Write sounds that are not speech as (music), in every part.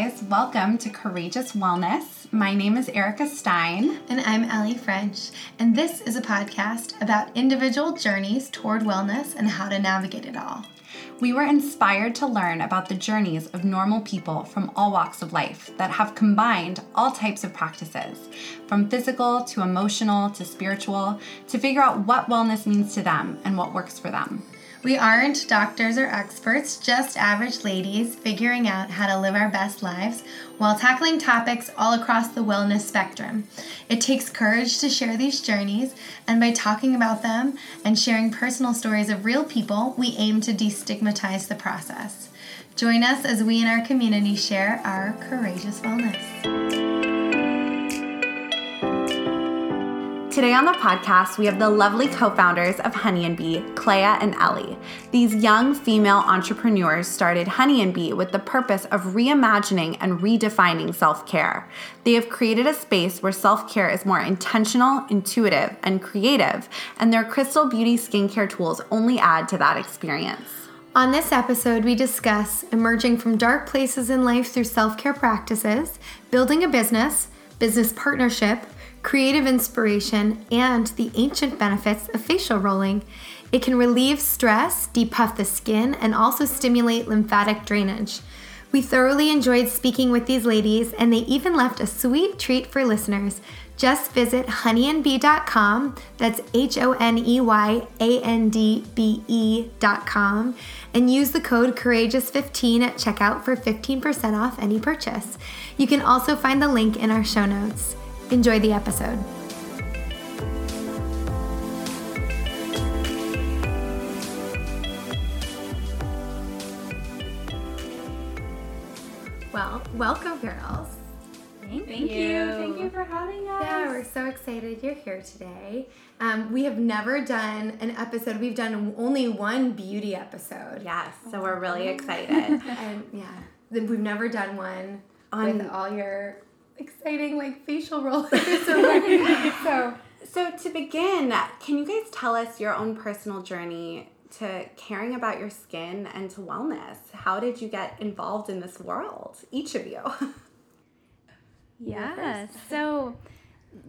guys. Welcome to Courageous Wellness. My name is Erica Stein. And I'm Ellie French. And this is a podcast about individual journeys toward wellness and how to navigate it all. We were inspired to learn about the journeys of normal people from all walks of life that have combined all types of practices, from physical to emotional to spiritual, to figure out what wellness means to them and what works for them. We aren't doctors or experts, just average ladies figuring out how to live our best lives while tackling topics all across the wellness spectrum. It takes courage to share these journeys, and by talking about them and sharing personal stories of real people, we aim to destigmatize the process. Join us as we in our community share our courageous wellness. Today on the podcast, we have the lovely co founders of Honey and Bee, Clea and Ellie. These young female entrepreneurs started Honey and Bee with the purpose of reimagining and redefining self care. They have created a space where self care is more intentional, intuitive, and creative, and their crystal beauty skincare tools only add to that experience. On this episode, we discuss emerging from dark places in life through self care practices, building a business, business partnership creative inspiration, and the ancient benefits of facial rolling. It can relieve stress, depuff the skin, and also stimulate lymphatic drainage. We thoroughly enjoyed speaking with these ladies, and they even left a sweet treat for listeners. Just visit honeyandbee.com, that's H O N E Y A N D B E.com, and use the code Courageous15 at checkout for 15% off any purchase. You can also find the link in our show notes. Enjoy the episode. Well, welcome, girls. Thank, Thank you. you. Thank you for having us. Yeah, we're so excited you're here today. Um, we have never done an episode. We've done only one beauty episode. Yes, so we're really excited. (laughs) and yeah, we've never done one on with all your exciting like facial rollers (laughs) so so to begin can you guys tell us your own personal journey to caring about your skin and to wellness? How did you get involved in this world each of you? (laughs) Yeah so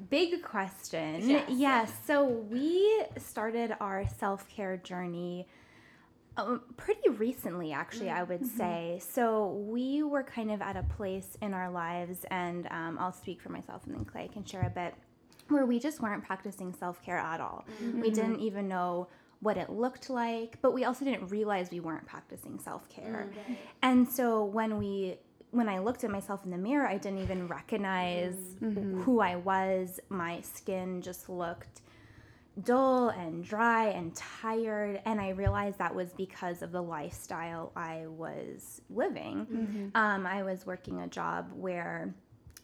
big question. Yes. yes so we started our self-care journey um, pretty recently, actually, I would mm-hmm. say. So we were kind of at a place in our lives, and um, I'll speak for myself, and then Clea can share a bit, where we just weren't practicing self care at all. Mm-hmm. We didn't even know what it looked like, but we also didn't realize we weren't practicing self care. Mm-hmm. And so when we when I looked at myself in the mirror, I didn't even recognize mm-hmm. who I was. My skin just looked dull and dry and tired. And I realized that was because of the lifestyle I was living. Mm-hmm. Um, I was working a job where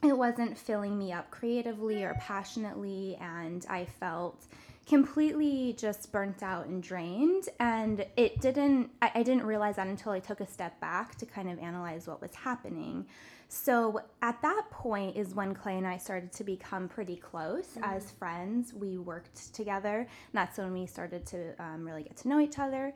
it wasn't filling me up creatively or passionately, and I felt completely just burnt out and drained and it didn't I, I, didn't realize that until i took a step back to kind of analyze what was happening so at that point is when Clea and I started to become pretty close mm-hmm. as friends. We worked together, and that's when we started to um, really get to know each other.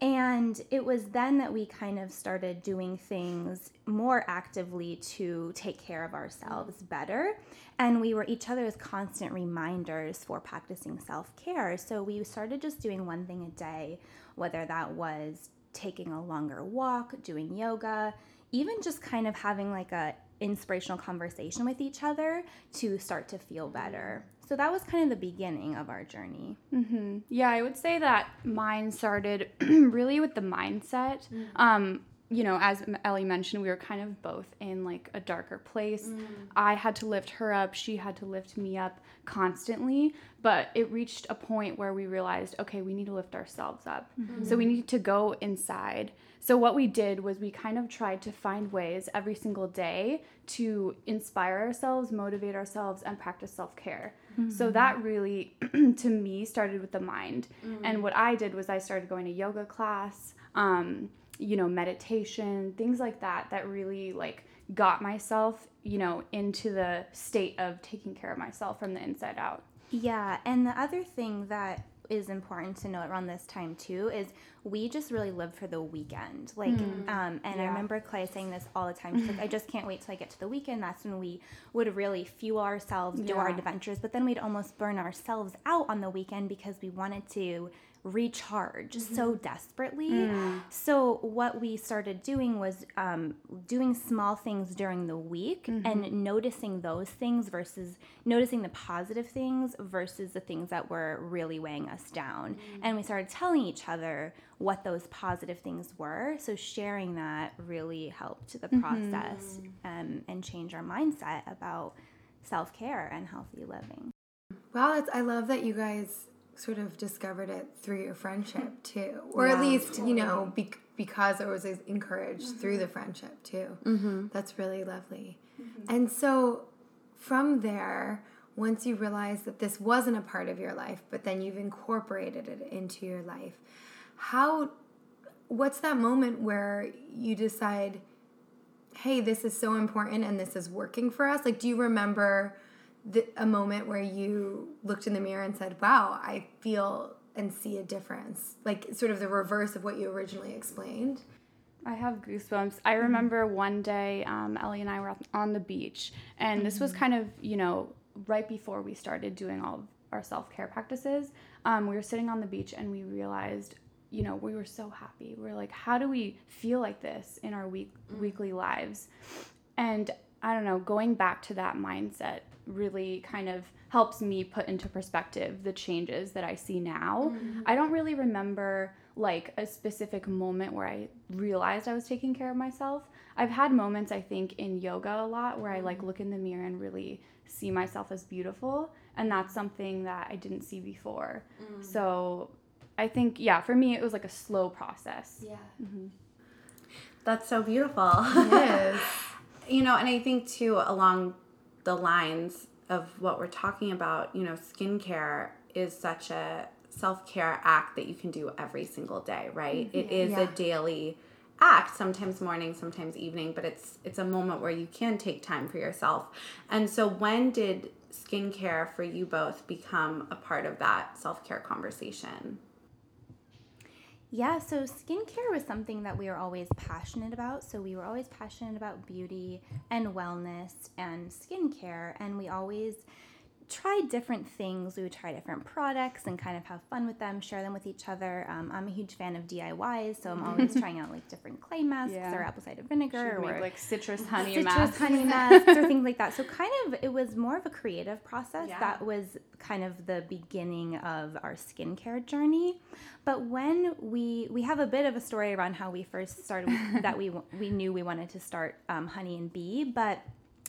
And it was then that we kind of started doing things more actively to take care of ourselves better. And we were each other's constant reminders for practicing self care. So we started just doing one thing a day, whether that was taking a longer walk, doing yoga, even just kind of having like a inspirational conversation with each other to start to feel better. So that was kind of the beginning of our journey. Mm-hmm. Yeah, I would say that mine started (clears throat) really with the mindset. Mm-hmm. Um, you know, as Ellie mentioned, we were kind of both in like a darker place. Mm. I had to lift her up, she had to lift me up constantly, but it reached a point where we realized, okay, we need to lift ourselves up. Mm-hmm. So we need to go inside so, what we did was we kind of tried to find ways every single day to inspire ourselves, motivate ourselves, and practice self care. Mm-hmm. So, that really, (clears throat) to me, started with the mind. Mm-hmm. And what I did was I started going to yoga class, um, you know, meditation, things like that, that really like got myself, you know, into the state of taking care of myself from the inside out. Yeah. And the other thing that is important to note around this time too is we just really live for the weekend. Like, mm. um, and yeah. I remember Clea saying this all the time. She's like, I just can't wait till I get to the weekend. That's when we would really fuel ourselves, do yeah. our adventures, but then we'd almost burn ourselves out on the weekend because we wanted to recharge mm-hmm. so desperately. Mm. So, what we started doing was um, doing small things during the week mm-hmm. and noticing those things versus noticing the positive things versus the things that were really weighing us down. Mm. And we started telling each other what those positive things were. So, sharing that really helped the mm-hmm. process um, and change our mindset about self care and healthy living. Wow, I love that you guys sort of discovered it through your friendship too, or yeah, at least totally. you know be- because it was encouraged mm-hmm. through the friendship too. Mm-hmm. That's really lovely. Mm-hmm. And so from there, once you realize that this wasn't a part of your life, but then you've incorporated it into your life, how? What's that moment where you decide, hey, this is so important and this is working for us? Like, do you remember? The, a moment where you looked in the mirror and said, "Wow, I feel and see a difference." Like sort of the reverse of what you originally explained. I have goosebumps. I mm-hmm. remember one day, um, Ellie and I were on the beach, and this was mm-hmm. kind of, you know, right before we started doing all of our self care practices. Um, we were sitting on the beach and we realized, you know, we were so happy. We are like, how do we feel like this in our week mm. weekly lives? And I don't know, going back to that mindset really kind of helps me put into perspective the changes that I see now. Mm-hmm. I don't really remember like a specific moment where I realized I was taking care of myself. I've had moments I think in yoga a lot where I like mm-hmm. look in the mirror and really see myself as beautiful and that's something that I didn't see before. Mm. So I think yeah, for me it was like a slow process. Yeah. Mm-hmm. That's so beautiful. Yes. (laughs) you know, and I think too along the lines of what we're talking about, you know, skincare is such a self care act that you can do every single day, right? Mm-hmm. It is yeah. a daily act sometimes morning sometimes evening but it's it's a moment where you can take time for yourself and so when did skincare for you both become a part of that self-care conversation yeah, so skincare was something that we were always passionate about. So we were always passionate about beauty and wellness and skincare, and we always try different things. We would try different products and kind of have fun with them, share them with each other. Um, I'm a huge fan of DIYs, so I'm always (laughs) trying out like different clay masks yeah. or apple cider vinegar Should or like citrus honey citrus masks. honey (laughs) masks or things like that. So kind of it was more of a creative process. Yeah. That was kind of the beginning of our skincare journey. But when we we have a bit of a story around how we first started (laughs) that we we knew we wanted to start um, honey and bee, but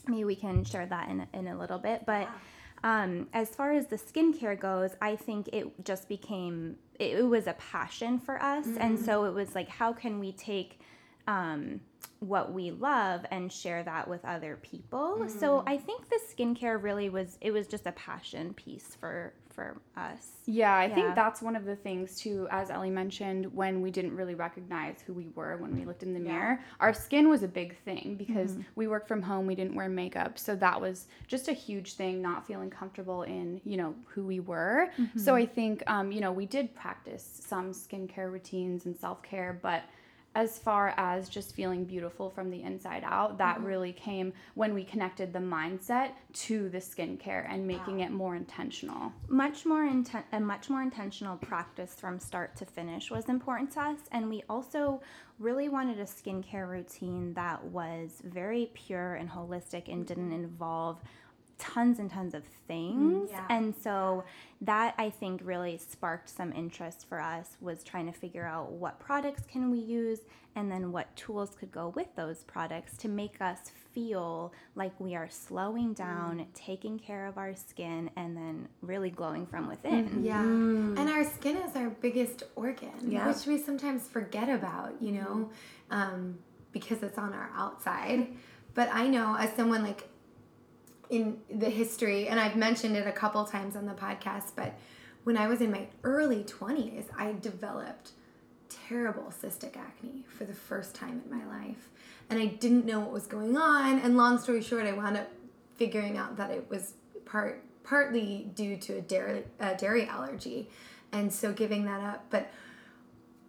maybe we can share that in in a little bit. But yeah um, as far as the skincare goes, I think it just became it, it was a passion for us, mm-hmm. and so it was like, how can we take um, what we love and share that with other people? Mm-hmm. So I think the skincare really was it was just a passion piece for for us. Yeah, I yeah. think that's one of the things too, as Ellie mentioned, when we didn't really recognize who we were when we looked in the mirror. Our skin was a big thing because mm-hmm. we worked from home, we didn't wear makeup. So that was just a huge thing, not feeling comfortable in, you know, who we were. Mm-hmm. So I think, um, you know, we did practice some skincare routines and self care, but as far as just feeling beautiful from the inside out, that mm-hmm. really came when we connected the mindset to the skincare and making wow. it more intentional. Much more inten- a much more intentional practice from start to finish was important to us, and we also really wanted a skincare routine that was very pure and holistic and didn't involve tons and tons of things. Mm, yeah. And so that I think really sparked some interest for us was trying to figure out what products can we use and then what tools could go with those products to make us feel like we are slowing down, mm. taking care of our skin and then really glowing from within. Mm-hmm. Yeah. Mm. And our skin is our biggest organ, yeah. which we sometimes forget about, you know, um, because it's on our outside. But I know as someone like in the history, and I've mentioned it a couple times on the podcast, but when I was in my early 20s, I developed terrible cystic acne for the first time in my life. And I didn't know what was going on. And long story short, I wound up figuring out that it was part partly due to a dairy, a dairy allergy. And so giving that up. But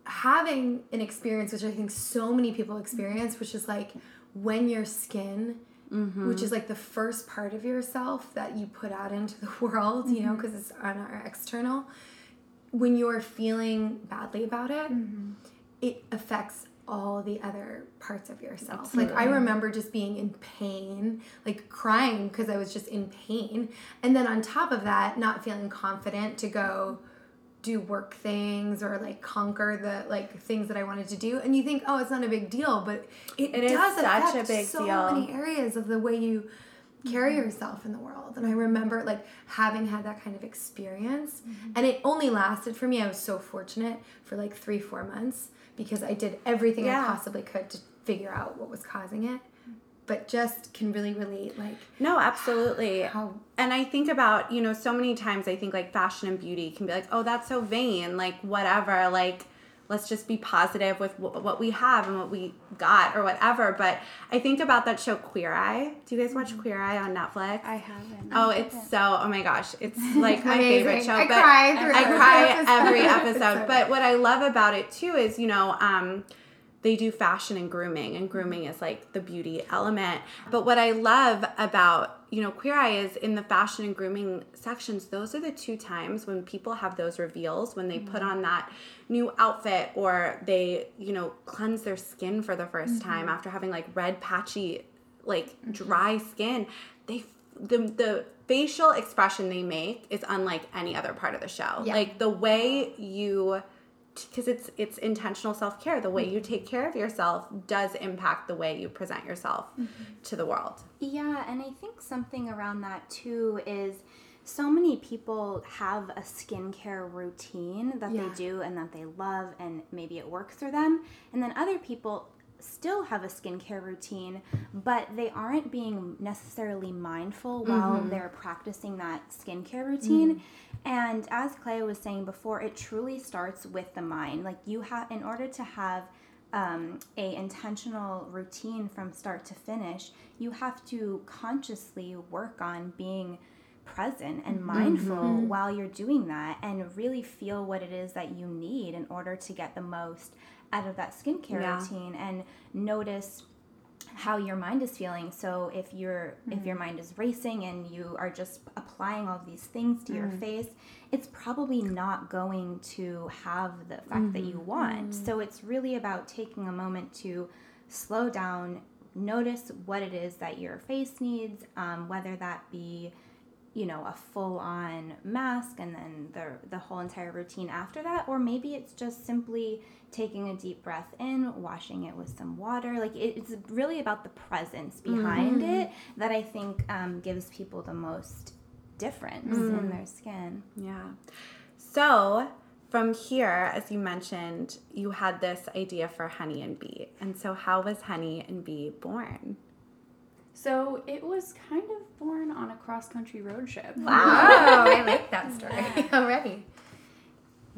having an experience, which I think so many people experience, which is like when your skin, mm-hmm. which is like the first part of yourself that you put out into the (laughs) world, mm-hmm. you know, because it's on our external, when you're feeling badly about it, mm-hmm. it affects all the other parts of yourself. Absolutely. Like I remember just being in pain, like crying because I was just in pain. And then on top of that, not feeling confident to go do work things or like conquer the like things that I wanted to do. And you think, oh, it's not a big deal, but it, it does affect such a big so deal. many areas of the way you carry mm-hmm. yourself in the world. And I remember like having had that kind of experience. Mm-hmm. And it only lasted for me. I was so fortunate for like three, four months because I did everything yeah. I possibly could to figure out what was causing it. But just can really relate, like no, absolutely. How and I think about you know so many times I think like fashion and beauty can be like oh that's so vain like whatever like let's just be positive with w- what we have and what we got or whatever. But I think about that show Queer Eye. Do you guys watch mm-hmm. Queer Eye on Netflix? I haven't. Oh, it's so oh my gosh, it's (laughs) like my favorite show. I but cry. I cry every episode. but what I love about it too is you know. Um, they do fashion and grooming and grooming is like the beauty element but what i love about you know queer eye is in the fashion and grooming sections those are the two times when people have those reveals when they mm-hmm. put on that new outfit or they you know cleanse their skin for the 1st mm-hmm. time after having like red patchy like mm-hmm. dry skin they the the facial expression they make is unlike any other part of the show yeah. like the way you because it's it's intentional self-care the way you take care of yourself does impact the way you present yourself mm-hmm. to the world yeah and i think something around that too is so many people have a skincare routine that yeah. they do and that they love and maybe it works for them and then other people still have a skincare routine, but they aren't being necessarily mindful while mm-hmm. they're practicing that skincare routine. Mm-hmm. And as Clea was saying before, it truly starts with the mind. Like you have, in order to have um, a intentional routine from start to finish, you have to consciously work on being present and mindful mm-hmm. while you're doing that and really feel what it is that you need in order to get the most out of that skincare yeah. routine and notice how your mind is feeling so if your mm-hmm. if your mm-hmm. mind is racing and you are just applying all these things to mm-hmm. your face it's probably not going to have the effect mm-hmm. that you mm-hmm. want mm-hmm. so it's really about taking a moment to slow down notice what it is that your face needs um, whether that be you know a full on mask and then the the whole entire routine after that or maybe it's just simply taking a deep breath in washing it with some water like it, it's really about the presence behind mm-hmm. it that i think um, gives people the most difference mm. in their skin yeah so from here as you mentioned you had this idea for honey and bee and so how was honey and bee born so it was kind of born on a cross country road trip. Wow, (laughs) I like that story yeah. (laughs) already.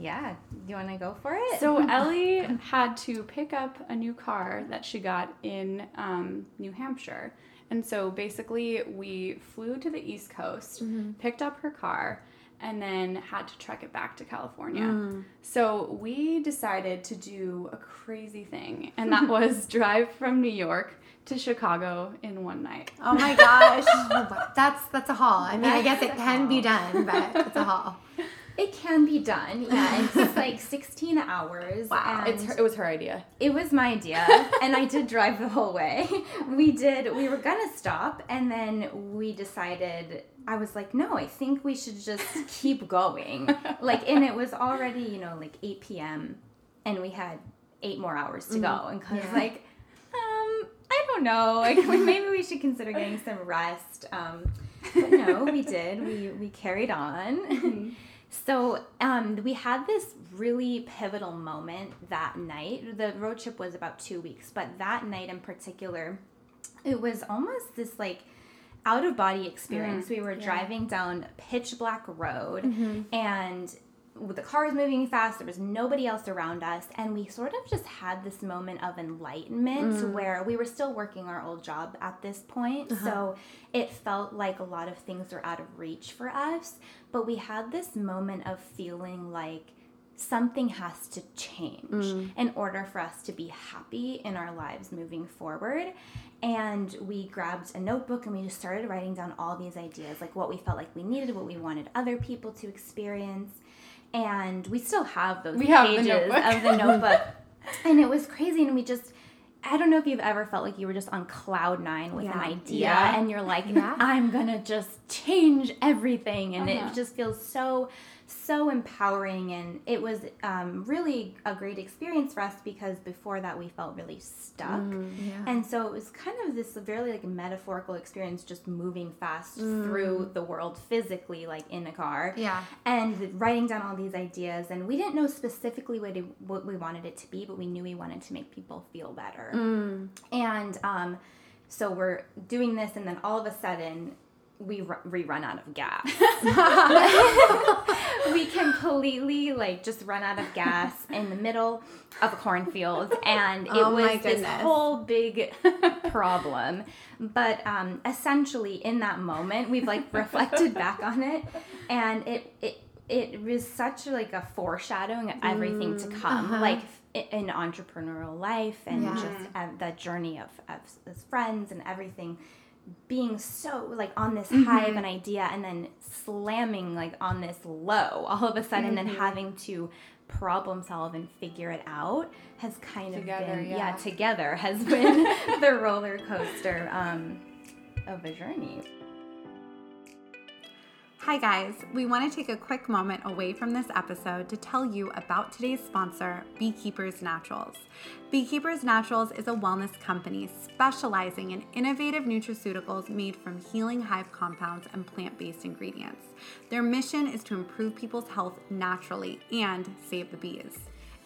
Yeah, do you want to go for it? So (laughs) Ellie had to pick up a new car that she got in um, New Hampshire. And so basically, we flew to the East Coast, mm-hmm. picked up her car, and then had to trek it back to California. Mm. So we decided to do a crazy thing, and that (laughs) was drive from New York to Chicago in one night. Oh my gosh. (laughs) that's that's a haul. I mean, I guess it can be done, but it's a haul. It can be done. Yeah, it's like (laughs) 16 hours. Wow. It's her, it was her idea. It was my idea, (laughs) and I did drive the whole way. We did. We were gonna stop, and then we decided. I was like, no, I think we should just keep going. (laughs) like, and it was already, you know, like 8 p.m., and we had eight more hours to mm-hmm. go, and cause yeah. like um, I don't know. Like maybe we should consider getting some rest. Um, but no, we did. We we carried on. Mm-hmm. So um, we had this really pivotal moment that night. The road trip was about two weeks, but that night in particular, it was almost this like out of body experience. Mm, we were yeah. driving down pitch black road, mm-hmm. and the car was moving fast there was nobody else around us and we sort of just had this moment of enlightenment mm. where we were still working our old job at this point uh-huh. so it felt like a lot of things were out of reach for us but we had this moment of feeling like something has to change mm. in order for us to be happy in our lives moving forward and we grabbed a notebook and we just started writing down all these ideas like what we felt like we needed what we wanted other people to experience and we still have those we pages have of the notebook. (laughs) and it was crazy, and we just. I don't know if you've ever felt like you were just on cloud nine with yeah. an idea yeah. and you're like, (laughs) yeah. I'm gonna just change everything. And uh-huh. it just feels so so empowering and it was um, really a great experience for us because before that we felt really stuck mm, yeah. and so it was kind of this very like metaphorical experience just moving fast mm. through the world physically like in a car yeah and writing down all these ideas and we didn't know specifically what, it, what we wanted it to be but we knew we wanted to make people feel better mm. and um, so we're doing this and then all of a sudden we, we run out of gas. (laughs) (laughs) we completely like just run out of gas in the middle of a cornfield, and it oh was this whole big (laughs) problem. But um, essentially, in that moment, we've like reflected back on it, and it it it was such like a foreshadowing of everything mm, to come, uh-huh. like in entrepreneurial life and yeah. just uh, the journey of, of friends and everything being so like on this mm-hmm. high of an idea and then slamming like on this low all of a sudden mm-hmm. and then having to problem solve and figure it out has kind together, of been yeah. yeah. together has (laughs) been the roller coaster um, of a journey Hi, guys. We want to take a quick moment away from this episode to tell you about today's sponsor, Beekeepers Naturals. Beekeepers Naturals is a wellness company specializing in innovative nutraceuticals made from healing hive compounds and plant based ingredients. Their mission is to improve people's health naturally and save the bees.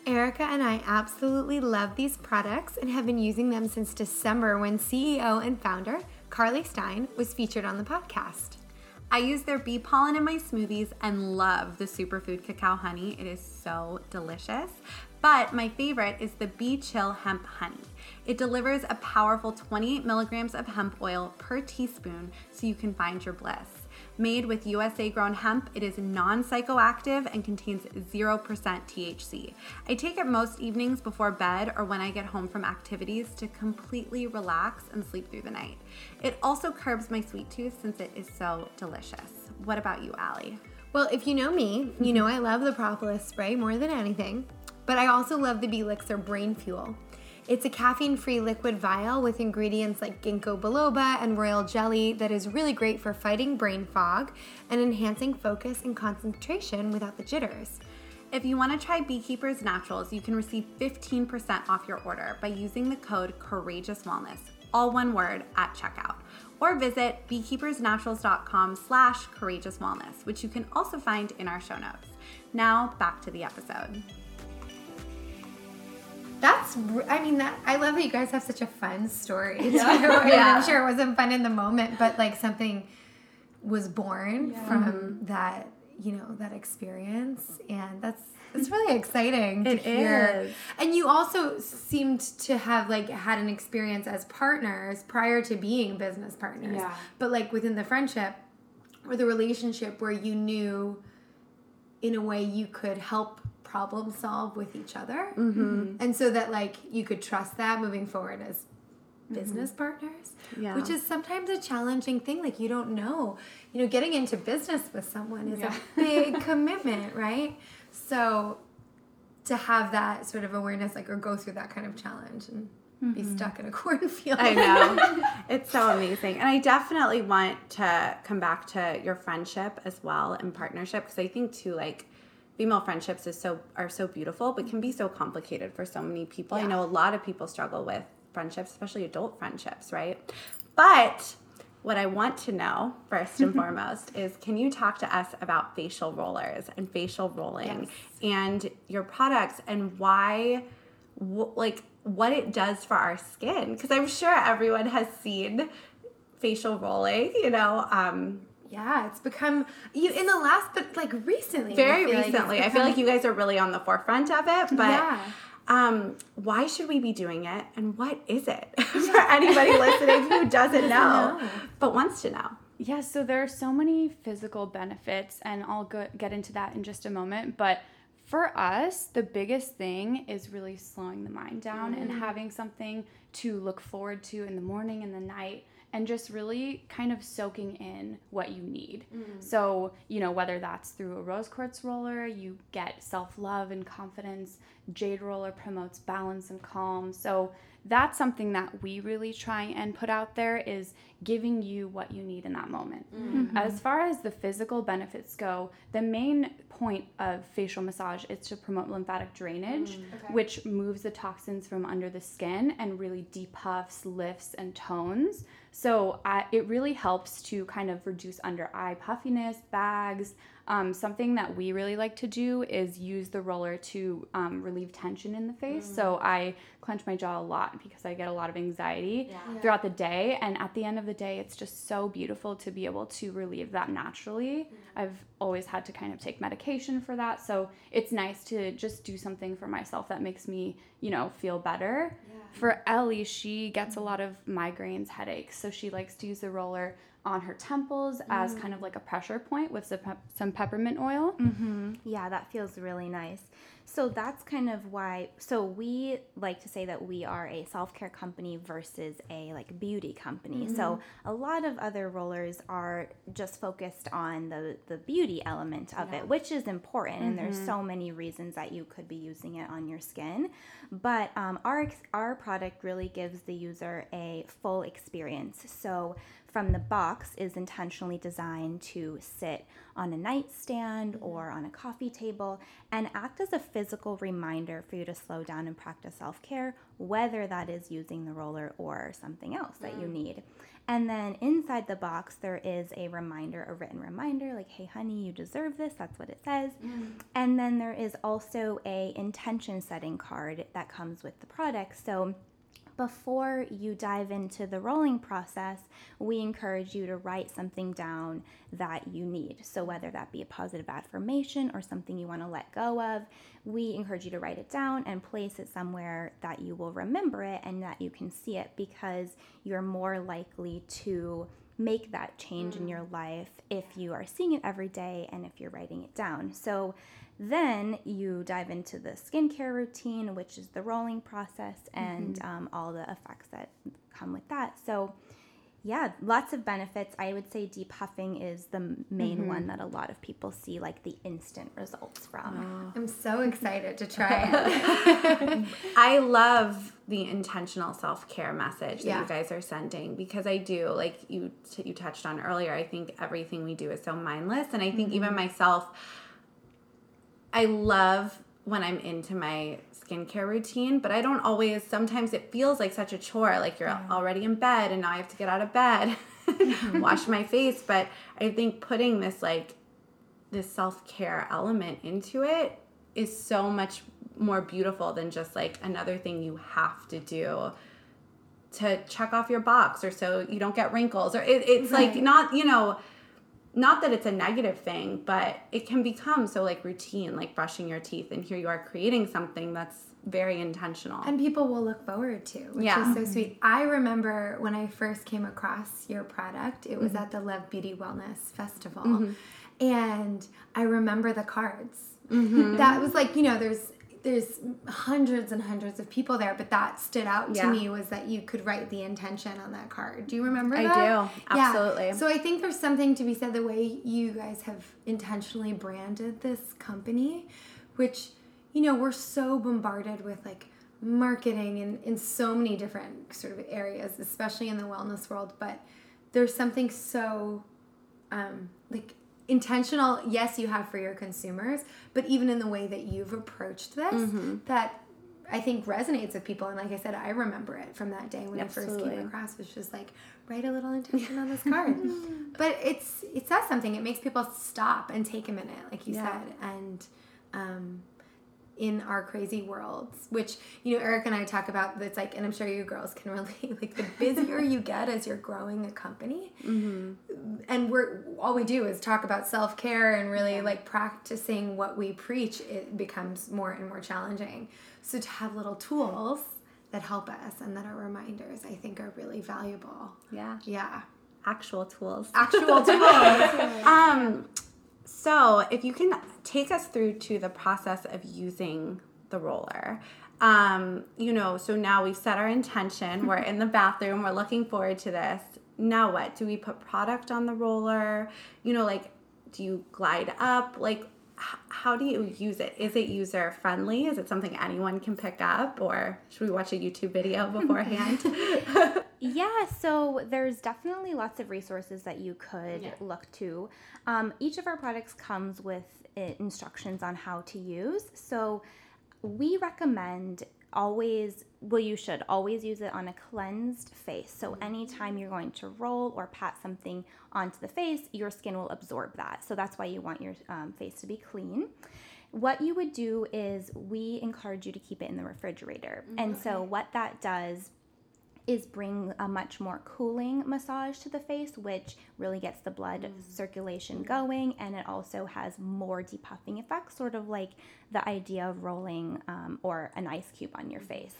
Erica and I absolutely love these products and have been using them since December when CEO and founder Carly Stein was featured on the podcast. I use their bee pollen in my smoothies and love the superfood cacao honey. It is so delicious. But my favorite is the Bee Chill Hemp Honey. It delivers a powerful 28 milligrams of hemp oil per teaspoon so you can find your bliss. Made with USA grown hemp, it is non psychoactive and contains 0% THC. I take it most evenings before bed or when I get home from activities to completely relax and sleep through the night. It also curbs my sweet tooth since it is so delicious. What about you, Allie? Well, if you know me, you know I love the propolis spray more than anything, but I also love the B.LXR Brain Fuel. It's a caffeine free liquid vial with ingredients like ginkgo biloba and royal jelly that is really great for fighting brain fog and enhancing focus and concentration without the jitters. If you want to try Beekeepers Naturals, you can receive 15% off your order by using the code Courageous Wellness, all one word, at checkout. Or visit beekeepersnaturals.com slash courageous wellness, which you can also find in our show notes. Now back to the episode. That's, I mean, that I love that you guys have such a fun story. Yeah. (laughs) yeah. I'm sure it wasn't fun in the moment, but like something was born yeah. from mm-hmm. that, you know, that experience. And that's, it's really exciting to hear. Is. And you also seemed to have like had an experience as partners prior to being business partners. Yeah. But like within the friendship or the relationship where you knew in a way you could help problem solve with each other. Mm-hmm. And so that like you could trust that moving forward as business mm-hmm. partners yeah. which is sometimes a challenging thing like you don't know you know getting into business with someone is yeah. a big (laughs) commitment right so to have that sort of awareness like or go through that kind of challenge and mm-hmm. be stuck in a (laughs) cornfield i know (laughs) it's so amazing and i definitely want to come back to your friendship as well and partnership because i think too like female friendships is so are so beautiful but can be so complicated for so many people. Yeah. I know a lot of people struggle with friendships, especially adult friendships, right? But what I want to know first and (laughs) foremost is can you talk to us about facial rollers and facial rolling yes. and your products and why like what it does for our skin because I'm sure everyone has seen facial rolling, you know, um, Yeah, it's become you in the last, but like recently. Very I feel like it's recently. I feel like you guys are really on the forefront of it. But Yeah. um, why should we be doing it? And what is it (laughs) for anybody (laughs) listening who doesn't know, know. but wants to know? Yeah, so there are so many physical benefits, and I'll go, get into that in just a moment. But for us, the biggest thing is really slowing the mind down and having something to look forward to in the morning and the night, and just really kind of soaking in what you need. Mm. So, you know, whether that's through a rose quartz roller, you get self love and confidence. Jade roller promotes balance and calm. So, that's something that we really try and put out there is giving you what you need in that moment. Mm. Mm-hmm. As far as the physical benefits go, the main point of facial massage is to promote lymphatic drainage, mm. which moves the toxins from under the skin and really depuffs, lifts, and tones. So uh, it really helps to kind of reduce under eye puffiness, bags. Um, something that we really like to do is use the roller to um, relieve tension in the face. So I clench my jaw a lot because I get a lot of anxiety throughout the day. And at the end of the day, it's just so beautiful to be able to relieve that naturally. I've always had to kind of take medication for that. So it's nice to just do something for myself that makes me, you know, feel better. For Ellie, she gets a lot of migraines, headaches. So she likes to use the roller on her temples as mm. kind of like a pressure point with some, pep- some peppermint oil. Mm-hmm. Yeah, that feels really nice. So that's kind of why. So we like to say that we are a self care company versus a like beauty company. So mm-hmm. a lot of other rollers are just focused on the the beauty element of it, which is important, and there's mm-hmm. so many reasons that you could be using it on your skin. But um, our our product really gives the user a full experience. So from the box is intentionally designed to sit on a nightstand mm-hmm. or on a coffee table and act as a physical reminder for you to slow down and practice self care, whether that is using the roller or something else that you need. And then inside the box, there is a reminder, a written reminder, like, "Hey, honey, you deserve this." That's what it says. Mm-hmm. And then there is also a intention setting card that comes with the product. So before you dive into the rolling process, we encourage you to write something down that you need. So, whether that be a positive affirmation or something you want to let go of, we encourage you to write it down and place it somewhere that you will remember it and that you can see it because you're more likely to make that change in mm. your life if you are seeing it every day and if you're writing it down. So, then you dive into the skincare routine, which is the rolling process and mm-hmm. um, all the effects that come with that. So, yeah, lots of benefits. I would say deep depuffing is the m- main one mm-hmm. that a lot of people see like the instant results from. I'm so excited to try it. (laughs) I love the intentional self care message that Yeah. you guys are sending because I do like you t- you touched on earlier. I think everything we do is so mindless, and I think even mm-hmm. myself, I love when I'm into my skincare routine, but I don't always. Sometimes it feels like such a chore. Like you're already in bed, and now I have to get out of bed, (laughs) wash my face. But I think putting this like this self care element into it is so much more beautiful than just like another thing you have to do to check off your box or so you don't get wrinkles or it, it's like not you know not that it's a negative thing but it can become so like routine like brushing your teeth and here you are creating something that's very intentional and people will look forward to, which Yeah. is so mm-hmm. sweet. I remember when I first came across your product, it was mm-hmm. at the Love Beauty Wellness Festival. Mm-hmm. And I remember the cards. That was like, you know, there's there's hundreds and hundreds of people there, but that stood out to me was that you could write the intention on that card. Do you remember I that? do. Yeah. Absolutely. So I think there's something to be said the way you guys have intentionally branded this company, which, you know, we're so bombarded with like marketing in, in so many different sort of areas, especially in the wellness world, but there's something so um, like intentional yes you have for your consumers but even in the way that you've approached this Mm-hmm. that i think resonates with people. And like i said i remember it from that day when i first came across which was just like write a little intention on this card. (laughs) But it's it says something. It makes people stop and take a minute like you Yeah. said. And um in our crazy worlds, which, you know, Eric and I talk about, it's like, and I'm sure you girls can (laughs) relate, like the busier you get as you're growing a company. Mm-hmm. And we're, all we do is talk about self care and really like practicing what we preach, it becomes more and more challenging. So to have little tools that help us and that are reminders, I think are really valuable. Yeah. Yeah. Actual tools. Actual (laughs) tools. Um, so if you can take us through to the process of using the roller. Um, you know, so now we've set our intention. We're (laughs) in the bathroom. We're looking forward to this. Now what? Do we put product on the roller? You know, like, do you glide up? Like, how do you use it? Is it user friendly? Is it something anyone can pick up? Or should we watch a YouTube video (laughs) beforehand? Yeah, so there's definitely lots of resources that you could look to. Um, each of our products comes with uh, instructions on how to use. So we recommend always, well, you should always use it on a cleansed face. So anytime you're going to roll or pat something onto the face, your skin will absorb that. So that's why you want your um, face to be clean. What you would do is we encourage you to keep it in the refrigerator. And so what that does is bring a much more cooling massage to the face, which really gets the blood circulation going, and it also has more depuffing effects, sort of like the idea of rolling um, or an ice cube on your face.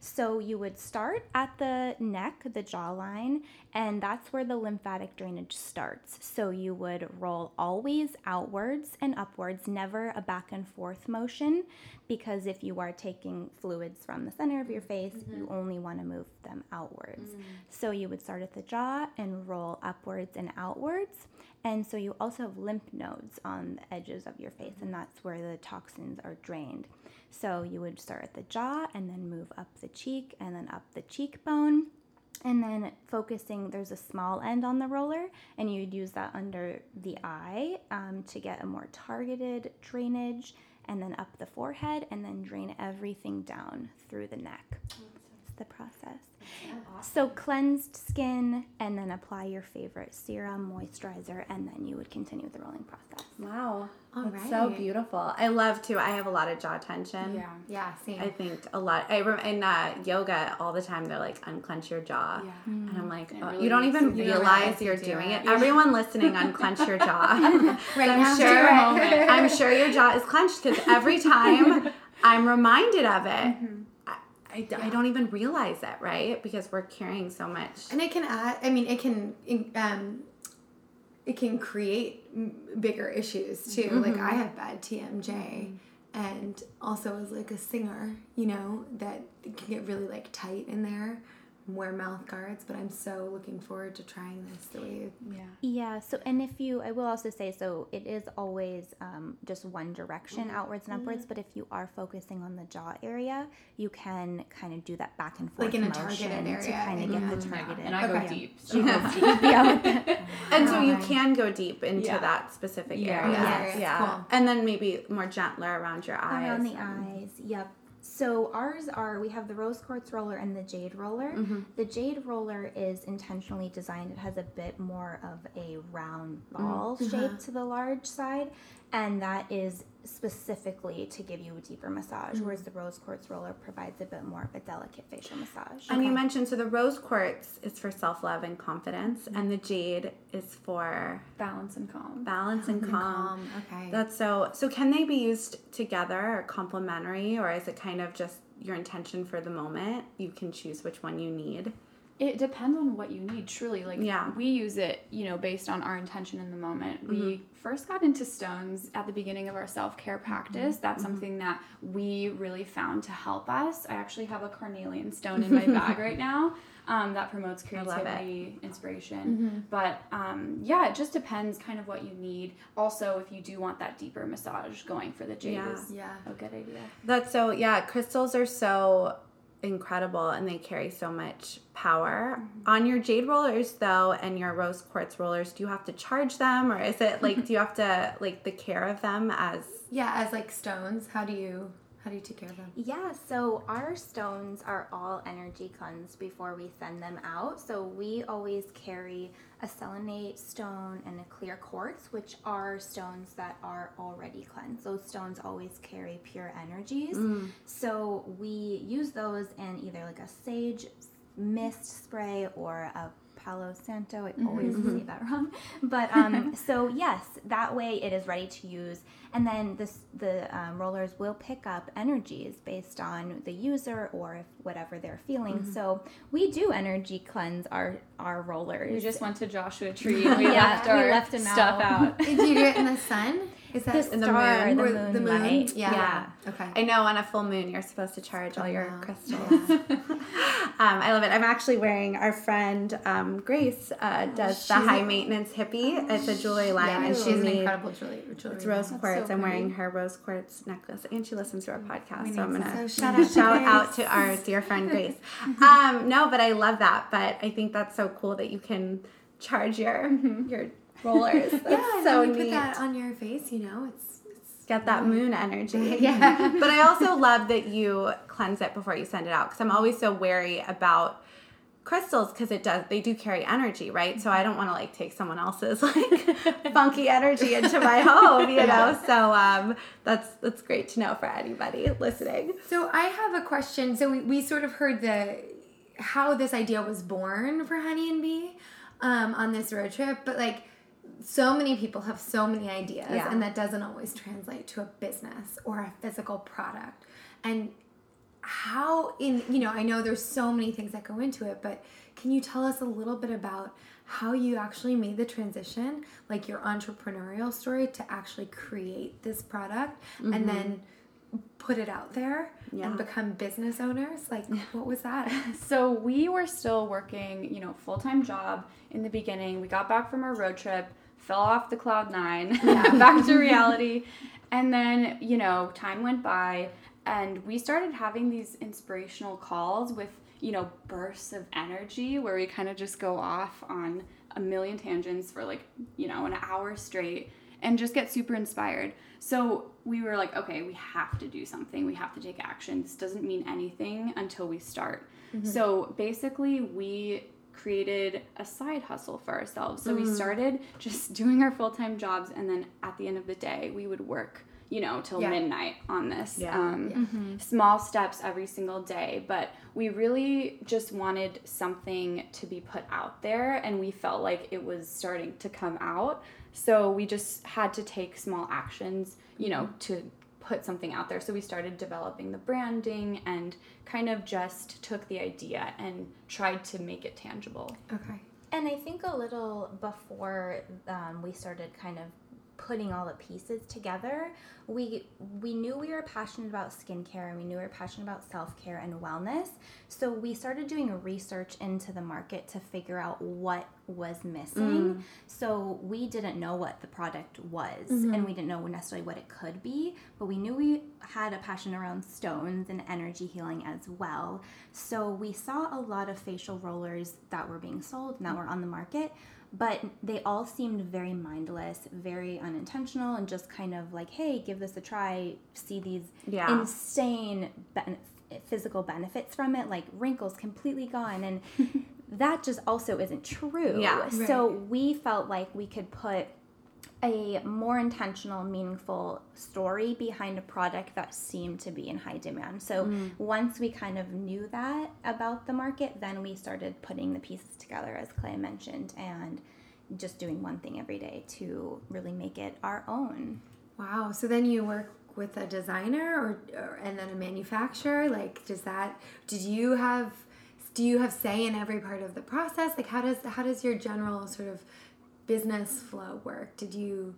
so you would start at the neck, the jawline, and that's where the lymphatic drainage starts. So you would roll always outwards and upwards, never a back and forth motion, because if you are taking fluids from the center of your face, you mm-hmm. only want to move them outwards. Mm. So you would start at the jaw and roll upwards and outwards. And so you also have lymph nodes on the edges of your face, and mm-hmm. that's where the toxins are drained. So you would start at the jaw and then move up the cheek and then up the cheekbone. And then focusing, there's a small end on the roller, and you'd use that under the eye um, to get a more targeted drainage, and then up the forehead, and then drain everything down through the neck. It's the process. So cleansed skin, and then apply your favorite serum, moisturizer, and then you would continue with the rolling process. wow. All That's so beautiful. I love to. I have a lot of jaw tension. Yeah. Yeah, same. I think a lot. I rem- in uh, yoga all the time. They're like unclench your jaw, Yeah. and I'm mm. like, oh, really you don't even you realize realize you're you do doing it. it. Everyone listening, unclench your jaw. (laughs) (laughs) right I'm now, sure. do it. I'm sure your jaw is clenched because every (laughs) time I'm reminded of it, mm-hmm. I, I, I don't even realize it, right? Because we're carrying so much. And it can add. I mean, it can. Um, it can create bigger issues too. Like I have bad TMJ, and also as like a singer, you know, that can get really like tight in there. Wear mouth guards, but I'm so looking forward to trying this the way. You, Yeah. Yeah, so and if you, I will also say, so it is always um, just one direction, outwards and upwards. But if you are focusing on the jaw area, you can kind of do that back and forth Like in a motion targeted to area, kind of yeah. get the targeted. And I go Okay. deep. She So. goes deep, yeah, And so you can go deep into Yeah. that specific Yeah. area. Yes. Yeah. Cool. And then maybe more gentler around your eyes. around the eyes. Yep. So ours are we have the rose quartz roller and the jade roller. Mm-hmm. The jade roller is intentionally designed. It has a bit more of a round ball mm-hmm. shape uh-huh. to the large side, and that is specifically to give you a deeper massage. Whereas the rose quartz roller provides a bit more of a delicate facial massage. And you mentioned so the rose quartz is for self love and confidence, and the jade is for Balance and calm. balance and calm. Um, okay. That's so. So can they be used together or complementary, or is it kind of just your intention for the moment? You can choose which one you need. It depends on what you need, truly. Like, Yeah. we use it, you know, based on our intention in the moment. We Mm-hmm. first got into stones at the beginning of our self care practice. Mm-hmm. That's something that we really found to help us. I actually have a carnelian stone in my (laughs) bag right now um, that promotes. Mm-hmm. creativity, inspiration. But um, yeah, it just depends kind of what you need. Also, if you do want that deeper massage, going for the jade Yeah. is yeah. a good idea. That's so. Yeah, crystals are so incredible, and they carry so much power. On your jade rollers, though, and your rose quartz rollers, do you have to charge them, or is it like do you have to like the care of them as (laughs) Yeah, as like stones, how do you How do you take care of them? Yeah, so our stones are all energy cleansed before we send them out. So we always carry a selenite stone and a clear quartz, which are stones that are already cleansed. Those stones always carry pure energies. Mm. So we use those in either like a sage mist spray or a Palo Santo. I always say that wrong. (laughs) But um, so yes, that way it is ready to use. And then this the um, rollers will pick up energies based on the user or if whatever they're feeling. So we do energy cleanse our our rollers. We just went to Joshua Tree (laughs) and we Yeah, left we our left stuff out. out. Did you do it in the sun? (laughs) Is that the in the star, moon. the, Or moon, the moon? light. Yeah. yeah. Okay. I know on a full moon you're supposed to charge all your crystals. (laughs) um, I love it. I'm actually wearing our friend um, Grace uh, does the high maintenance hippie. It's a jewelry line, Yeah, and she's an incredible jewelry. jewelry it's rose line. quartz. so I'm wearing her rose quartz necklace, and she listens to our podcast. We So I'm gonna So shout out to shout out to our dear friend Grace. (laughs) um, no, but I love that. But I think that's so cool that you can charge your your rollers. (laughs) That's Yeah, so when you neat. put that on your face, you know, it's, it's Get that moon energy. (laughs) Yeah. (laughs) but I also love that you cleanse it before you send it out because I'm always so wary about crystals because it does they do carry energy right so i don't want to like take someone else's like funky energy into my home you know so um that's that's great to know for anybody listening So I have a question. So we, we sort of heard the how this idea was born for Honey and Bee um, on this road trip, but like so many people have so many ideas, Yeah. and that doesn't always translate to a business or a physical product. And how in you know I know there's so many things that go into it, but can you tell us a little bit about how you actually made the transition, like your entrepreneurial story, to actually create this product and then mm-hmm. put it out there Yeah. and become business owners? Like, what was that? (laughs) So we were still working, you know, full time job in the beginning. We got back from our road trip, fell off the cloud nine, (laughs) back to reality, and then you know, time went by, and we started having these inspirational calls with you know bursts of energy where we kind of just go off on a million tangents for like you know an hour straight and just get super inspired. So we were like, okay, we have to do something. We have to take action. This doesn't mean anything until we start. Mm-hmm. So basically, we created a side hustle for ourselves. So we mm-hmm. started just (laughs) doing our full time jobs, and then at the end of the day, we would work, you know, till Yeah. midnight on this. Yeah. Um, mm-hmm. Small steps every single day, but we really just wanted something to be put out there, and we felt like it was starting to come out. So we just had to take small actions, you know, mm-hmm. to put something out there. So we started developing the branding and kind of just took the idea and tried to make it tangible. Okay. And I think a little before um, we started kind of putting all the pieces together, we we knew we were passionate about skincare and we knew we were passionate about self care and wellness. So we started doing research into the market to figure out what was missing. Mm. So we didn't know what the product was mm-hmm. and we didn't know necessarily what it could be, but we knew we had a passion around stones and energy healing as well. So we saw a lot of facial rollers that were being sold and that were on the market, but they all seemed very mindless, very unintentional, and just kind of like, hey, give this a try, see these Yeah. insane ben- physical benefits from it, like wrinkles completely gone. And (laughs) that just also isn't true. Yeah. So we felt like we could put a more intentional, meaningful story behind a product that seemed to be in high demand. So Mm. once we kind of knew that about the market, then we started putting the pieces together, as Clea mentioned, and just doing one thing every day to really make it our own. Wow. So then you work with a designer or, or and then a manufacturer. Like, does that? Did you have? Do you have say in every part of the process? Like, how does how does your general sort of business flow work? Did you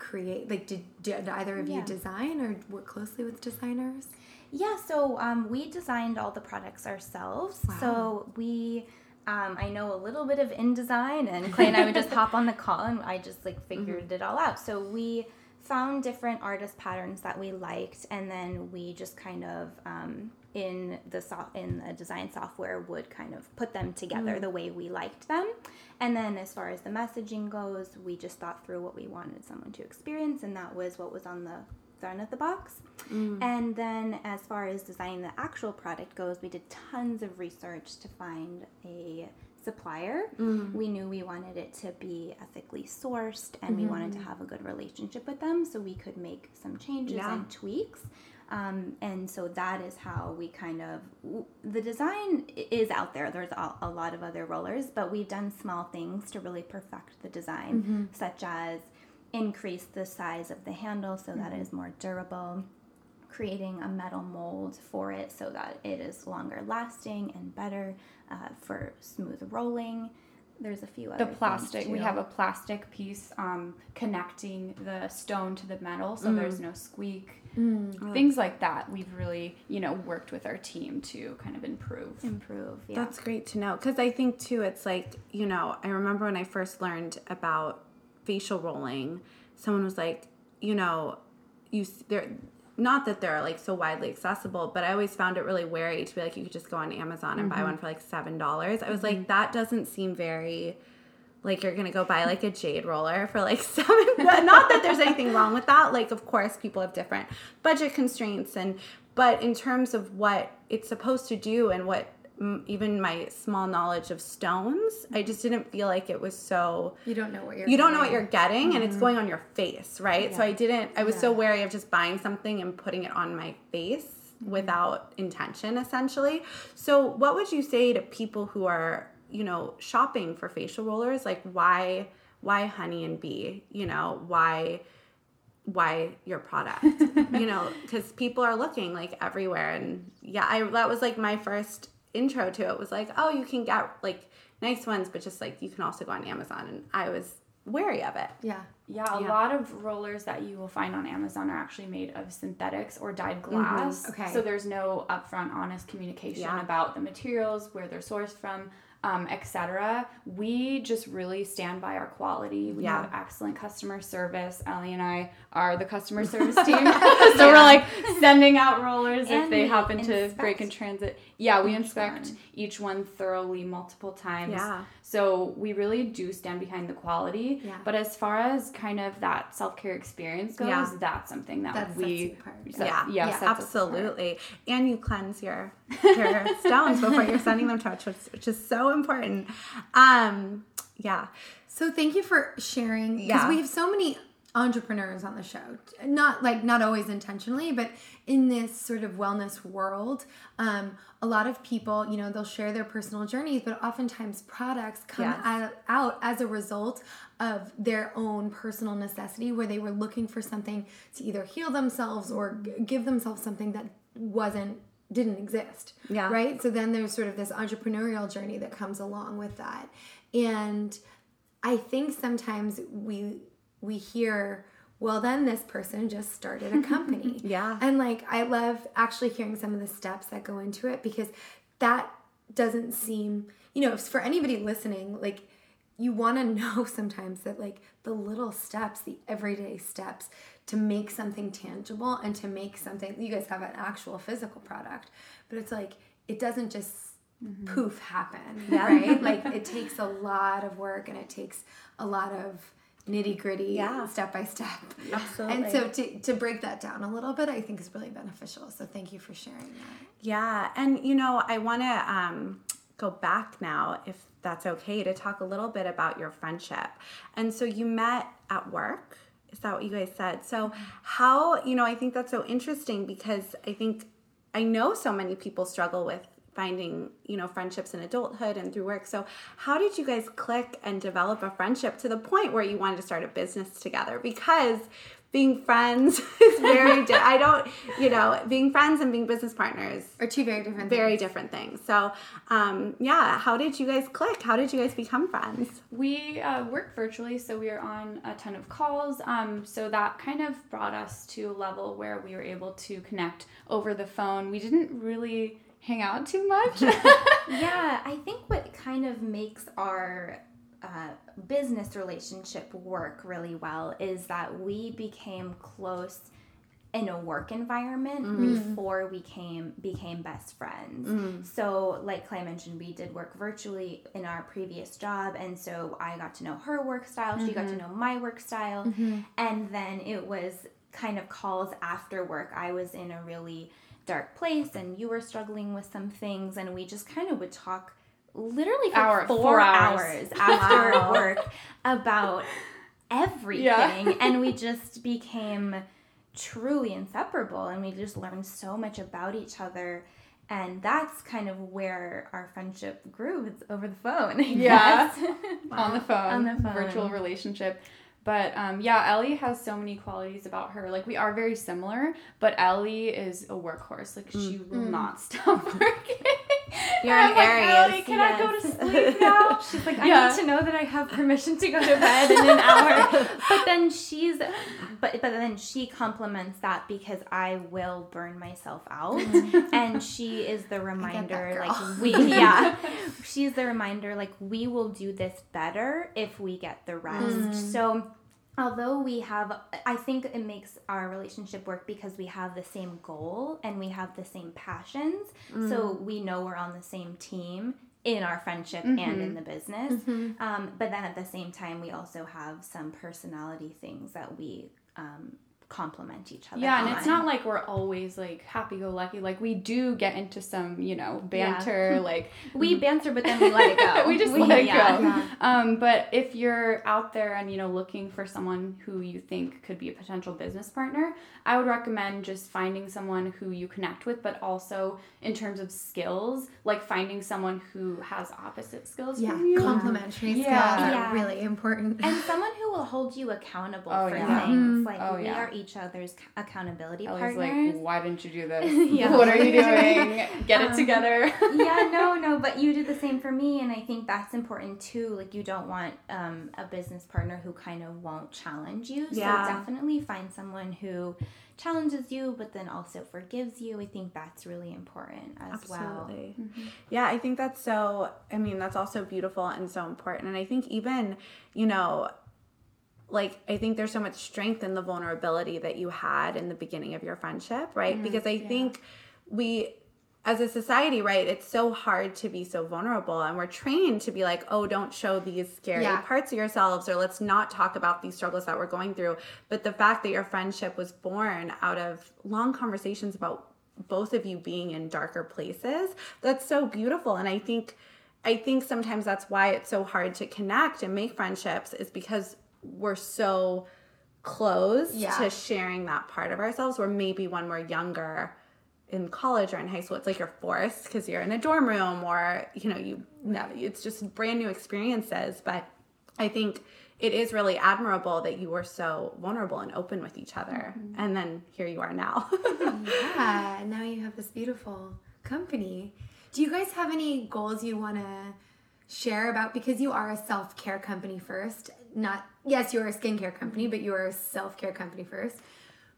create? Like, did, did either of you design or work closely with designers? Yeah, so um, we designed all the products ourselves. So we, um, I know a little bit of InDesign, and (laughs) Clea and I would just hop on the call, and I just like figured it all out. So we found different artist patterns that we liked, and then we just kind of um, in the so- in the design software would kind of put them together the way we liked them. And then as far as the messaging goes, we just thought through what we wanted someone to experience, and that was what was on the front of the box. Mm. And then, as far as designing the actual product goes, we did tons of research to find a supplier. Mm. We knew we wanted it to be ethically sourced and mm-hmm. we wanted to have a good relationship with them so we could make some changes yeah. and tweaks. Um, and so that is how we kind of the design is out there there's a, a, lot of other rollers but we've done small things to really perfect the design mm-hmm. such as increase the size of the handle so mm-hmm. that it is more durable creating a metal mold for it so that it is longer lasting and better uh, for smooth rolling. There's a few other the plastic. We have a plastic piece um, connecting the stone to the metal, so mm. there's no squeak. Mm. Things like that. We've really, you know, worked with our team to kind of improve. Improve. Yeah. That's great to know because I think too, it's like you know, I remember when I first learned about facial rolling, someone was like, you know, you there not that they're like so widely accessible, but I always found it really wary to be like you could just go on Amazon and mm-hmm. buy one for like seven dollars. I was mm-hmm. like, that doesn't seem very like you're gonna go buy like a jade roller for like (laughs) seven not that there's anything wrong with that. Like of course people have different budget constraints and but in terms of what it's supposed to do and what even my small knowledge of stones, I just didn't feel like it was so. You don't know what you're. You don't know what you're getting, mm-hmm. and it's mm-hmm. going on your face, right? Yeah. So I didn't. I was yeah. so wary of just buying something and putting it on my face mm-hmm. without intention, essentially. So, what would you say to people who are, you know, shopping for facial rollers? Like, why, why Honey and Bee? You know, why? why your product (laughs) you know because people are looking like everywhere and yeah i that was like my first intro to it was like, oh, you can get like nice ones, but just like you can also go on Amazon. And I was wary of it. Yeah. Yeah, a yeah. lot of rollers that you will find on Amazon are actually made of synthetics or dyed mm-hmm. glass. Mm-hmm. Okay. So there's no upfront, honest communication yeah. about the materials, where they're sourced from um, etc. We just really stand by our quality. We yeah. have excellent customer service. Ellie and I are the customer (laughs) service team, so yeah. we're like sending out rollers and if they happen to break in transit. Yeah, we inspect one. each one thoroughly multiple times. Yeah. So we really do stand behind the quality. Yeah. But as far as kind of that self care experience goes, yeah. that's something that that's we yeah yeah, yeah absolutely. And you cleanse your (laughs) your stones before you're sending them to us, which is so important. Um, yeah. So thank you for sharing because yeah. we have so many entrepreneurs on the show. Not like not always intentionally but in this sort of wellness world um, a lot of people you know they'll share their personal journeys but oftentimes products come yes. out as a result of their own personal necessity where they were looking for something to either heal themselves or g- give themselves something that wasn't didn't exist. Yeah. Right? So then there's sort of this entrepreneurial journey that comes along with that. And i think sometimes we we hear well then this person just started a company (laughs) yeah and like i love actually hearing some of the steps that go into it because that doesn't seem you know for anybody listening like you want to (laughs) know sometimes that like the little steps the everyday steps to make something tangible and to make something you guys have an actual physical product but it's like it doesn't just mm-hmm. poof happen yeah. right (laughs) like it takes a lot of work and it takes a lot of nitty gritty, yeah. step by step. Absolutely. And so to, to break that down a little bit, I think is really beneficial. So thank you for sharing that. Yeah. And, you know, I want to um, go back now, if that's okay, to talk a little bit about your friendship. And so you met at work. Is that what you guys said? So, how, you know, I think that's so interesting because I think I know so many people struggle with finding you know friendships in adulthood and through work. So how did you guys click and develop a friendship to the point where you wanted to start a business together? Because being friends (laughs) is very di- I don't you know being friends and being business partners are two very different very things. different things. So um, yeah how did you guys click? How did you guys become friends? We uh, work virtually so we are on a ton of calls. Um, so that kind of brought us to a level where we were able to connect over the phone. We didn't really hang out too much. (laughs) (laughs) yeah, I think what kind of makes our uh, business relationship work really well is that we became close in a work environment mm-hmm. before we came became best friends. Mm-hmm. So, like Clea mentioned, we did work virtually in our previous job, and so I got to know her work style. Mm-hmm. She got to mm-hmm. know my work style, mm-hmm. and then it was kind of calls after work. I was in a really dark place and you were struggling with some things and we just kind of would talk literally for Hour- four, four hours. hours. after (laughs) Wow. work about everything Yeah. and we just became truly inseparable and we just learned so much about each other and that's kind of where our friendship grew it's over the phone I Yeah. on the phone, (laughs) On the phone. virtual relationship. But um, yeah, Ellie has so many qualities about her. Like we are very similar, but Ellie is a workhorse. Like she will not stop (laughs) working. You're I'm an like, Aries, Ellie, can I go to sleep now? (laughs) She's like, Yeah. I need to know that I have permission to go to bed in an hour. (laughs) but then she's, but but then she complements that because I will burn myself out, (laughs) and she is the reminder, like we, yeah, she's the reminder, like we will do this better if we get the rest. Mm. So. Although we have, I think it makes our relationship work because we have the same goal and we have the same passions. So we know we're on the same team in our friendship and in the business. Um, but then at the same time, we also have some personality things that we um, complement each other. Yeah, and it's not like we're always like happy go lucky. Like we do get into some, you know, banter. (laughs) Like we banter, but then we let it go. (laughs) we just let it yeah. go. Um, but if you're out there and you know looking for someone who you think could be a potential business partner, I would recommend just finding someone who you connect with, but also in terms of skills, like finding someone who has opposite skills Yeah, from you. complementary skills Yeah. are Yeah. really important. And someone who will hold you accountable Oh, for yeah. things. Like Oh, we are each other's accountability Ellie's partners. like, why didn't you do (laughs) this? Yeah. (laughs) What are you doing? Get it Um, together. (laughs) yeah, no, no, but you do the same for me, and I think that's important too. Like, you don't want um, a business partner who kind of won't challenge you. Yeah. So definitely find someone who challenges you, but then also forgives you. I think that's really important as well. Absolutely. Yeah, I think that's so, I mean, that's also beautiful and so important. And I think even, you know, like I think there's so much strength in the vulnerability that you had in the beginning of your friendship, right? Mm-hmm. because I think we as a society, right, it's so hard to be so vulnerable and we're trained to be like, "Oh, don't show these scary Yeah. parts of yourselves or let's not talk about these struggles that we're going through." But the fact that your friendship was born out of long conversations about both of you being in darker places, that's so beautiful and I think I think sometimes that's why it's so hard to connect and make friendships is because we're so closed Yeah. to sharing that part of ourselves where maybe when we're younger in college or in high school it's like you're forced because you're in a dorm room or you know you know it's just brand new experiences but i think it is really admirable that you were so vulnerable and open with each other mm-hmm. and then here you are now (laughs) yeah, now you have this beautiful company. Do you guys have any goals you want to share about because you are a self-care company first? Not yes, you're a skincare company, but you're a self-care company first.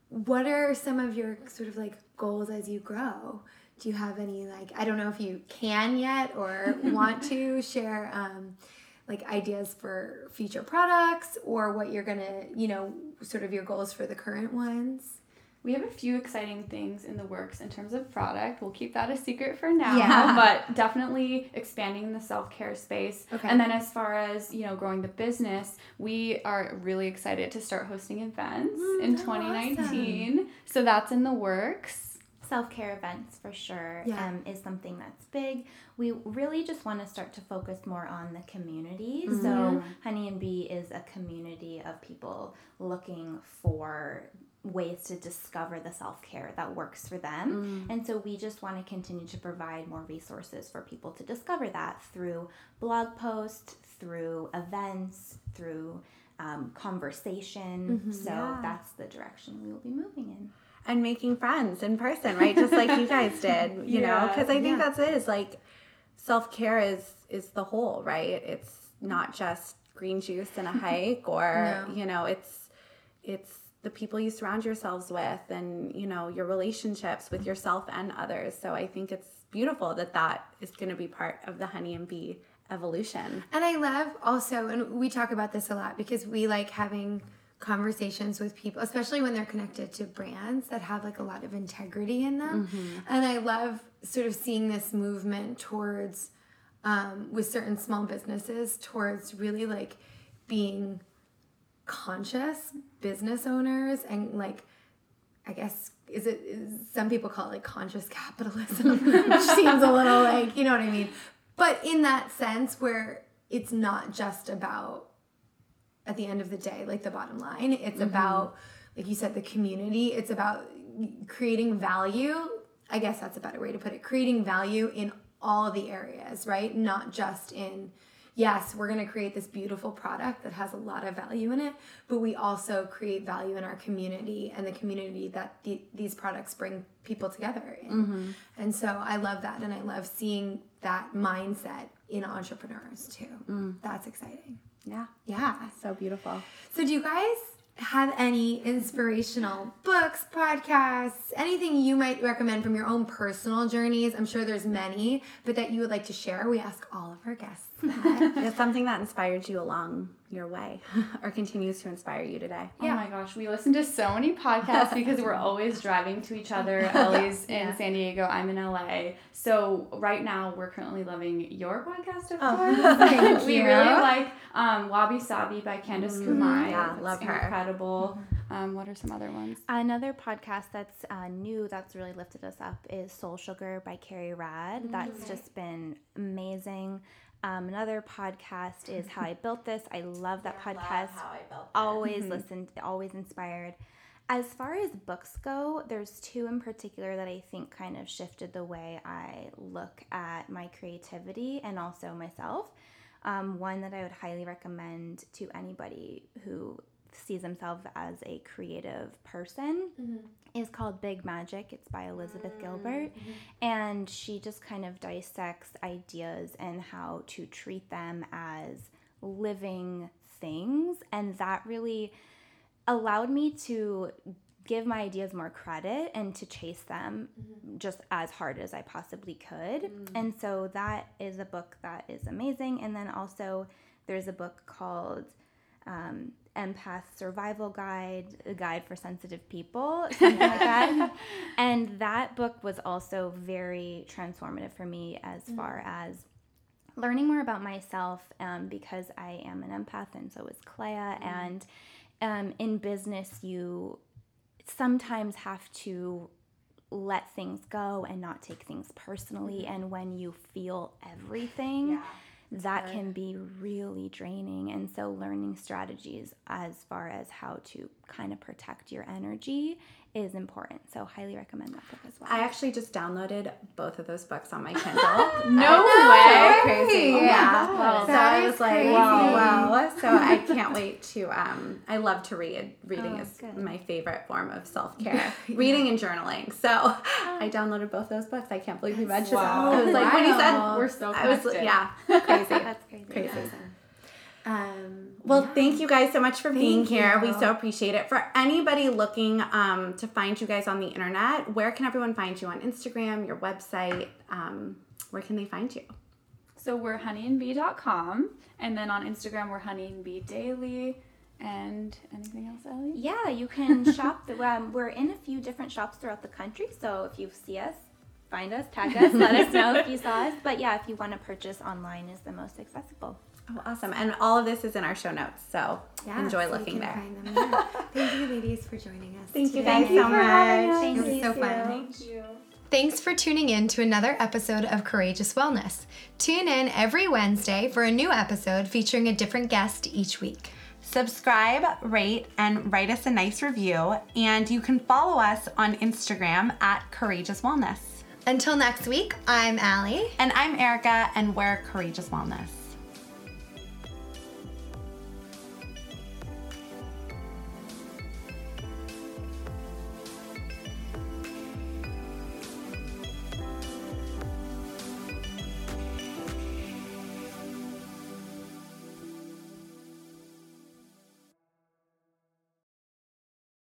What are some of your sort of like goals as you grow? Do you have any like I don't know if you can yet or (laughs) want to share um like ideas for future products or what you're gonna, you know, sort of your goals for the current ones? We have a few exciting things in the works in terms of product. We'll keep that a secret for now, Yeah. (laughs) but definitely expanding the self-care space. Okay. And then as far as, you know, growing the business, we are really excited to start hosting events in 2019. So that's in the works. self-care events for sure Yeah. um, is something that's big we really just want to start to focus more on the community so honey and bee is a community of people looking for ways to discover the self-care that works for them and so we just want to continue to provide more resources for people to discover that through blog posts through events through um, conversation so Yeah. that's the direction we will be moving in and making friends in person, right? Just like you guys (laughs) did, you know? Because I think yeah. that's it. Is like self care is is the whole, right? It's not just green juice and a (laughs) hike, or No. you know, it's it's the people you surround yourselves with, and you know, your relationships with yourself and others. So I think it's beautiful that that is going to be part of the honey and bee evolution. And I love also, and we talk about this a lot because we like having conversations with people, especially when they're connected to brands that have like a lot of integrity in them. And I love sort of seeing this movement towards, um, with certain small businesses, towards really like being conscious business owners and like I guess is it is, some people call it like conscious capitalism, (laughs) which seems a little like you know what I mean. But in that sense, where it's not just about at the end of the day, like the bottom line, it's Mm-hmm. about like you said, the community. It's about creating value. I guess that's a better way to put it. Creating value in all the areas, right? Not just in yes, we're going to create this beautiful product that has a lot of value in it, but we also create value in our community and the community that the, these products bring people together in. Mm-hmm. And so I love that. And I love seeing that mindset in entrepreneurs too. Mm. That's exciting. Yeah. Yeah. So beautiful. So, do you guys have any inspirational books, podcasts, anything you might recommend from your own personal journeys? I'm sure there's many, but that you would like to share. We ask all of our guests that. (laughs) Something that inspired you along your way (laughs) or continues to inspire you today. Oh my gosh, we listen to so many podcasts because we're (laughs) always driving to each other. (laughs) Ellie's in San Diego, I'm in LA. So right now we're currently loving your podcast, of course. thank we you. really like um, Wabi Sabi by Candace Kumai. yeah, It's love her. Incredible. Um, what are some other ones? Another podcast that's uh, new that's really lifted us up is Soul Sugar by Carrie Rad. That's just been amazing. Um, another podcast is How I Built This. I love that (laughs) podcast. Always listened, always inspired. As far as books go, there's two in particular that I think kind of shifted the way I look at my creativity and also myself. Um, one that I would highly recommend to anybody who sees themselves as a creative person mm-hmm. is called Big Magic. It's by Elizabeth mm-hmm. Gilbert. Mm-hmm. And she just kind of dissects ideas and how to treat them as living things. And that really allowed me to give my ideas more credit and to chase them just as hard as I possibly could. Mm. And so that is a book that is amazing. And then also there's a book called um, Empath Survival Guide, a guide for sensitive people, something like that. (laughs) And that book was also very transformative for me as far as learning more about myself um, because I am an empath and so is Clea. And um, in business, you sometimes have to let things go and not take things personally. And when you feel everything, that can be really draining. And so, learning strategies as far as how to kind of protect your energy is important. So, highly recommend that book as well. I actually just downloaded both of those books on my Kindle. (laughs) No So way! crazy. Yeah. Wow. So That I was like, crazy. wow, wow. So I can't wait to um I love to read. Reading Oh, is good. my favorite form of self-care. (laughs) Reading and journaling. So I downloaded both those books. I can't believe you mentioned Wow. them. I was like when he said We're so I was yeah, crazy. (laughs) That's crazy. Crazy. Um, Well, thank you guys so much for being Thank here. We so appreciate it. For anybody looking um, to find you guys on the internet, where can everyone find you on Instagram, your website? Um, where can they find you? So we're honeyandbee.com. And then on Instagram, we're honeyandbee daily. And anything else, Ellie? Yeah, you can (laughs) shop. The, um, we're in a few different shops throughout the country. So if you see us, find us, tag us, (laughs) let us know if you saw us. But yeah, if you want to purchase online, is the most accessible. Oh, awesome. And all of this is in our show notes. So yeah, enjoy so looking there. find them there. Thank you, ladies, for joining us. Thank you today. guys so much. Thank It was you. so fun. Thank you. Thanks for tuning in to another episode of Courageous Wellness. Tune in every Wednesday for a new episode featuring a different guest each week. Subscribe, rate, and write us a nice review. And you can follow us on Instagram at Courageous Wellness. Until next week, I'm Allie. And I'm Erica, and we're Courageous Wellness.